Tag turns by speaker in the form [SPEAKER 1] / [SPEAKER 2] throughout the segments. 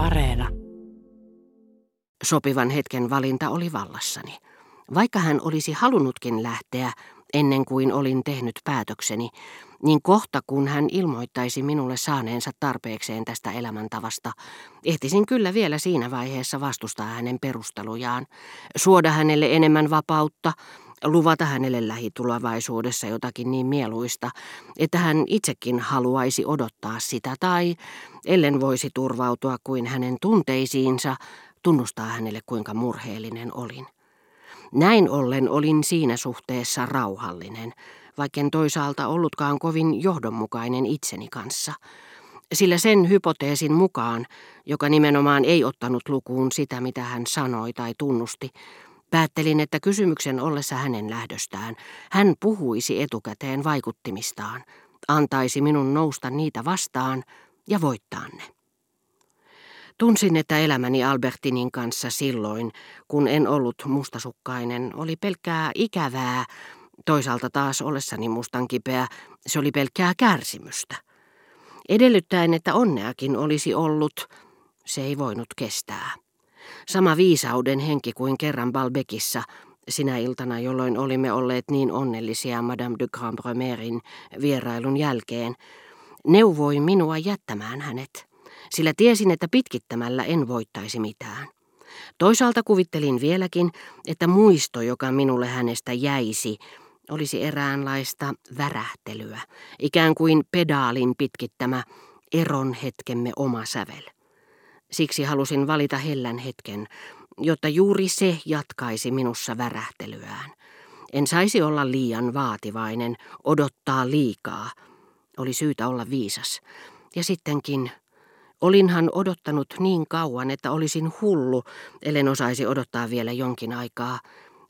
[SPEAKER 1] Areena.
[SPEAKER 2] Sopivan hetken valinta oli vallassani. Vaikka hän olisi halunnutkin lähteä ennen kuin olin tehnyt päätökseni, niin kohta kun hän ilmoittaisi minulle saaneensa tarpeekseen tästä elämäntavasta, ehtisin kyllä vielä siinä vaiheessa vastustaa hänen perustelujaan, suoda hänelle enemmän vapautta, luvata hänelle lähitulevaisuudessa jotakin niin mieluista, että hän itsekin haluaisi odottaa sitä tai, ellen voisi turvautua kuin hänen tunteisiinsa, tunnustaa hänelle kuinka murheellinen olin. Näin ollen olin siinä suhteessa rauhallinen, vaikken toisaalta ollutkaan kovin johdonmukainen itseni kanssa. Sillä sen hypoteesin mukaan, joka nimenomaan ei ottanut lukuun sitä, mitä hän sanoi tai tunnusti, päättelin, että kysymyksen ollessa hänen lähdöstään, hän puhuisi etukäteen vaikuttimistaan, antaisi minun nousta niitä vastaan ja voittaa ne. Tunsin, että elämäni Albertinin kanssa silloin, kun en ollut mustasukkainen, oli pelkkää ikävää, toisaalta taas ollessani mustan kipeä, se oli pelkkää kärsimystä. Edellyttäen, että onneakin olisi ollut, se ei voinut kestää. Sama viisauden henki kuin kerran Balbekissa, sinä iltana, jolloin olimme olleet niin onnellisia Madame de Grandbremerin vierailun jälkeen, neuvoi minua jättämään hänet sillä tiesin, että pitkittämällä en voittaisi mitään. Toisaalta kuvittelin vieläkin, että muisto, joka minulle hänestä jäisi, olisi eräänlaista värähtelyä, ikään kuin pedaalin pitkittämä eron hetkemme oma sävel. Siksi halusin valita hellän hetken, jotta juuri se jatkaisi minussa värähtelyään. En saisi olla liian vaativainen, odottaa liikaa. Oli syytä olla viisas. Ja sittenkin Olinhan odottanut niin kauan, että olisin hullu, ellen osaisi odottaa vielä jonkin aikaa.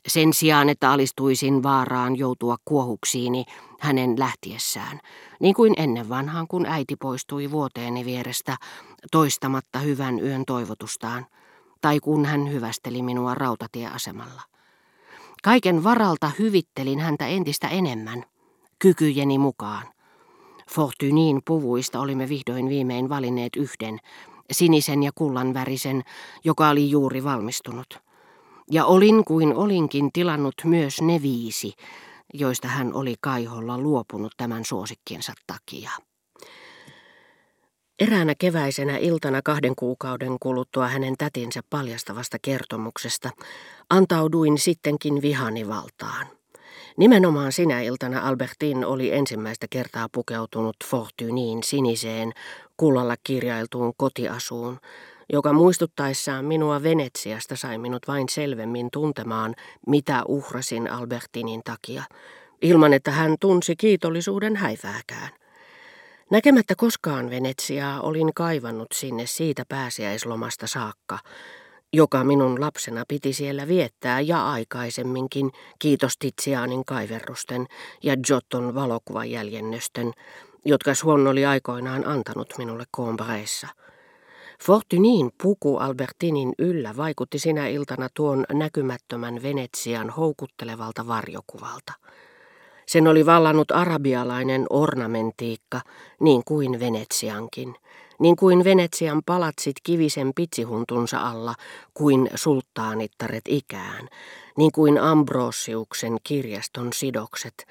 [SPEAKER 2] Sen sijaan, että alistuisin vaaraan joutua kuohuksiini hänen lähtiessään, niin kuin ennen vanhaan, kun äiti poistui vuoteeni vierestä toistamatta hyvän yön toivotustaan, tai kun hän hyvästeli minua rautatieasemalla. Kaiken varalta hyvittelin häntä entistä enemmän, kykyjeni mukaan. Fortunin puvuista olimme vihdoin viimein valinneet yhden, sinisen ja kullan värisen, joka oli juuri valmistunut. Ja olin kuin olinkin tilannut myös ne viisi, joista hän oli kaiholla luopunut tämän suosikkinsa takia. Eräänä keväisenä iltana kahden kuukauden kuluttua hänen tätinsä paljastavasta kertomuksesta antauduin sittenkin vihani valtaan. Nimenomaan sinä iltana Albertin oli ensimmäistä kertaa pukeutunut Fortuniin siniseen, kullalla kirjailtuun kotiasuun, joka muistuttaessaan minua Venetsiasta sai minut vain selvemmin tuntemaan, mitä uhrasin Albertinin takia, ilman että hän tunsi kiitollisuuden häivääkään. Näkemättä koskaan Venetsiaa olin kaivannut sinne siitä pääsiäislomasta saakka, joka minun lapsena piti siellä viettää ja aikaisemminkin, kiitos Tizianin kaiverrusten ja Giotton valokuvajäljennösten, jotka Swan oli aikoinaan antanut minulle Combreissa. Fortunin puku Albertinin yllä vaikutti sinä iltana tuon näkymättömän Venetsian houkuttelevalta varjokuvalta. Sen oli vallannut arabialainen ornamentiikka, niin kuin Venetsiankin – niin kuin Venetsian palatsit kivisen pitsihuntunsa alla, kuin sulttaanittaret ikään, niin kuin Ambrosiuksen kirjaston sidokset,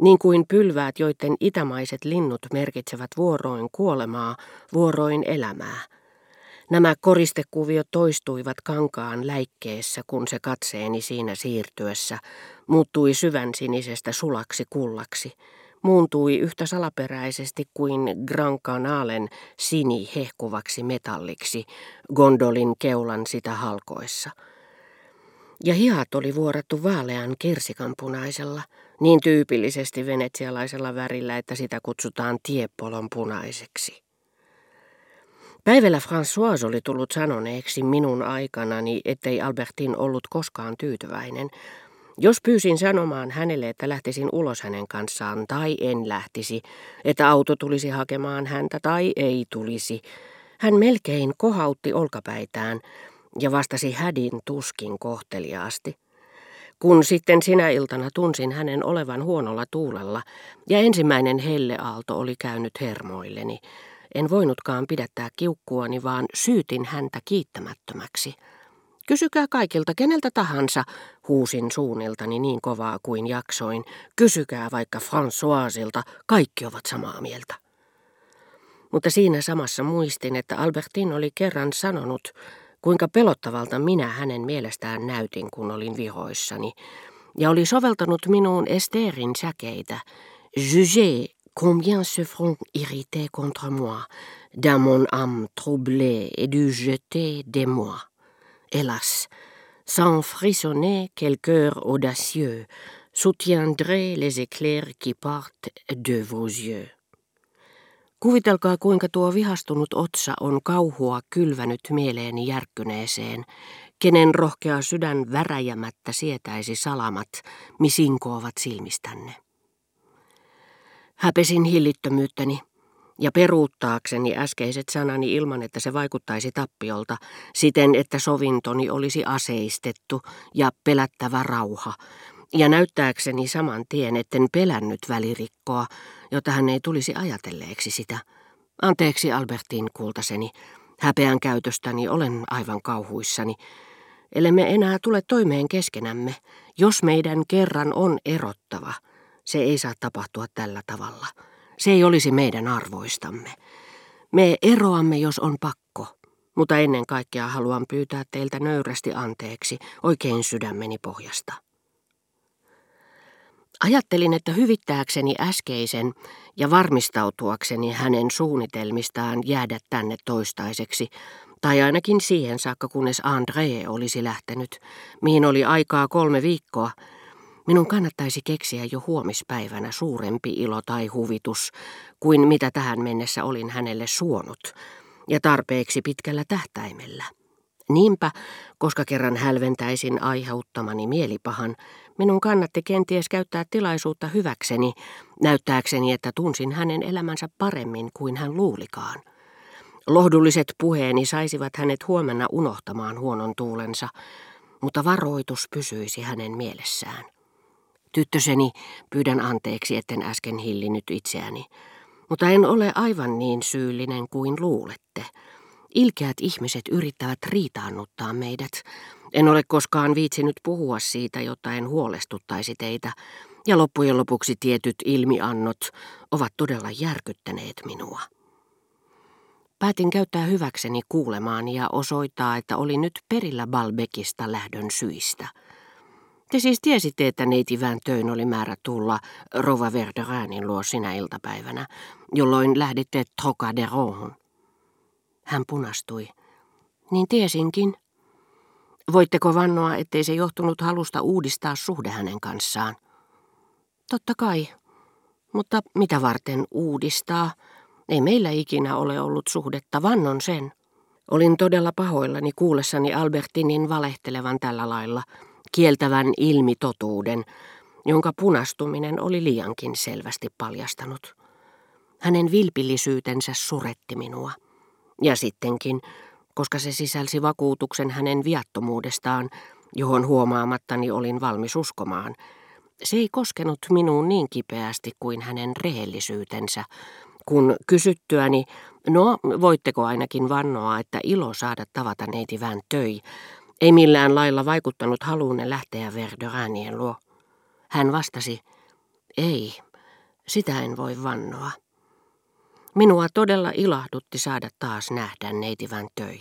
[SPEAKER 2] niin kuin pylväät, joiden itämaiset linnut merkitsevät vuoroin kuolemaa, vuoroin elämää. Nämä koristekuviot toistuivat kankaan läikkeessä, kun se katseeni siinä siirtyessä muuttui syvän sinisestä sulaksi kullaksi – muuntui yhtä salaperäisesti kuin Gran Canalen sini hehkuvaksi metalliksi gondolin keulan sitä halkoessa. Ja hihat oli vuorattu vaalean kersikanpunaisella, niin tyypillisesti venetsialaisella värillä, että sitä kutsutaan tiepolon punaiseksi. Päivällä François oli tullut sanoneeksi minun aikanani, ettei Albertin ollut koskaan tyytyväinen, jos pyysin sanomaan hänelle, että lähtisin ulos hänen kanssaan tai en lähtisi, että auto tulisi hakemaan häntä tai ei tulisi, hän melkein kohautti olkapäitään ja vastasi hädin tuskin kohteliaasti. Kun sitten sinä iltana tunsin hänen olevan huonolla tuulella ja ensimmäinen helleaalto oli käynyt hermoilleni, En voinutkaan pidättää kiukkuani, vaan syytin häntä kiittämättömäksi. Kysykää kaikilta, keneltä tahansa, huusin suunniltani niin kovaa kuin jaksoin. Kysykää vaikka Françoisilta, kaikki ovat samaa mieltä. Mutta siinä samassa muistin, että Albertin oli kerran sanonut, kuinka pelottavalta minä hänen mielestään näytin, kun olin vihoissani, ja oli soveltanut minuun Esterin säkeitä. Jugez combien se front irrité contre moi, dans mon âme troublée et du jeté de moi. Hélas, sans frissonner quel cœur audacieux soutiendrait les éclairs qui partent de vos yeux. Kuvitelkaa, kuinka tuo vihastunut otsa on kauhua kylvänyt mieleeni järkkyneeseen, kenen rohkea sydän väräjämättä sietäisi salamat, misinkoovat silmistänne. Häpesin hillittömyyttäni ja peruuttaakseni äskeiset sanani ilman, että se vaikuttaisi tappiolta, siten että sovintoni olisi aseistettu ja pelättävä rauha, ja näyttääkseni saman tien, etten pelännyt välirikkoa, jota hän ei tulisi ajatelleeksi sitä. Anteeksi Albertin kultaseni, häpeän käytöstäni olen aivan kauhuissani. Ellemme enää tule toimeen keskenämme, jos meidän kerran on erottava, se ei saa tapahtua tällä tavalla. Se ei olisi meidän arvoistamme. Me eroamme, jos on pakko, mutta ennen kaikkea haluan pyytää teiltä nöyrästi anteeksi oikein sydämeni pohjasta. Ajattelin, että hyvittääkseni äskeisen ja varmistautuakseni hänen suunnitelmistaan jäädä tänne toistaiseksi, tai ainakin siihen saakka, kunnes André olisi lähtenyt, mihin oli aikaa kolme viikkoa, minun kannattaisi keksiä jo huomispäivänä suurempi ilo tai huvitus kuin mitä tähän mennessä olin hänelle suonut, ja tarpeeksi pitkällä tähtäimellä. Niinpä, koska kerran hälventäisin aiheuttamani mielipahan, minun kannatti kenties käyttää tilaisuutta hyväkseni, näyttääkseni, että tunsin hänen elämänsä paremmin kuin hän luulikaan. Lohdulliset puheeni saisivat hänet huomenna unohtamaan huonon tuulensa, mutta varoitus pysyisi hänen mielessään. Tyttöseni, pyydän anteeksi, etten äsken hillinnyt itseäni, mutta en ole aivan niin syyllinen kuin luulette. Ilkeät ihmiset yrittävät riitaannuttaa meidät. En ole koskaan viitsinyt puhua siitä, jotta en huolestuttaisi teitä, ja loppujen lopuksi tietyt ilmiannot ovat todella järkyttäneet minua. Päätin käyttää hyväkseni kuulemaan ja osoittaa, että oli nyt perillä Balbekista lähdön syistä. Te siis tiesitte, että neiti Töön oli määrä tulla Rova Verderanin luo sinä iltapäivänä, jolloin lähditte Trocaderohun. Hän punastui. Niin tiesinkin. Voitteko vannoa, ettei se johtunut halusta uudistaa suhde hänen kanssaan? Totta kai. Mutta mitä varten uudistaa? Ei meillä ikinä ole ollut suhdetta, vannon sen. Olin todella pahoillani kuullessani Albertinin valehtelevan tällä lailla, kieltävän ilmitotuuden, jonka punastuminen oli liiankin selvästi paljastanut. Hänen vilpillisyytensä suretti minua. Ja sittenkin, koska se sisälsi vakuutuksen hänen viattomuudestaan, johon huomaamattani olin valmis uskomaan, se ei koskenut minuun niin kipeästi kuin hänen rehellisyytensä, kun kysyttyäni, no voitteko ainakin vannoa, että ilo saada tavata neiti Vän töi, ei millään lailla vaikuttanut haluunne lähteä Verderanien luo. Hän vastasi, ei, sitä en voi vannoa. Minua todella ilahdutti saada taas nähdä neitivän töi.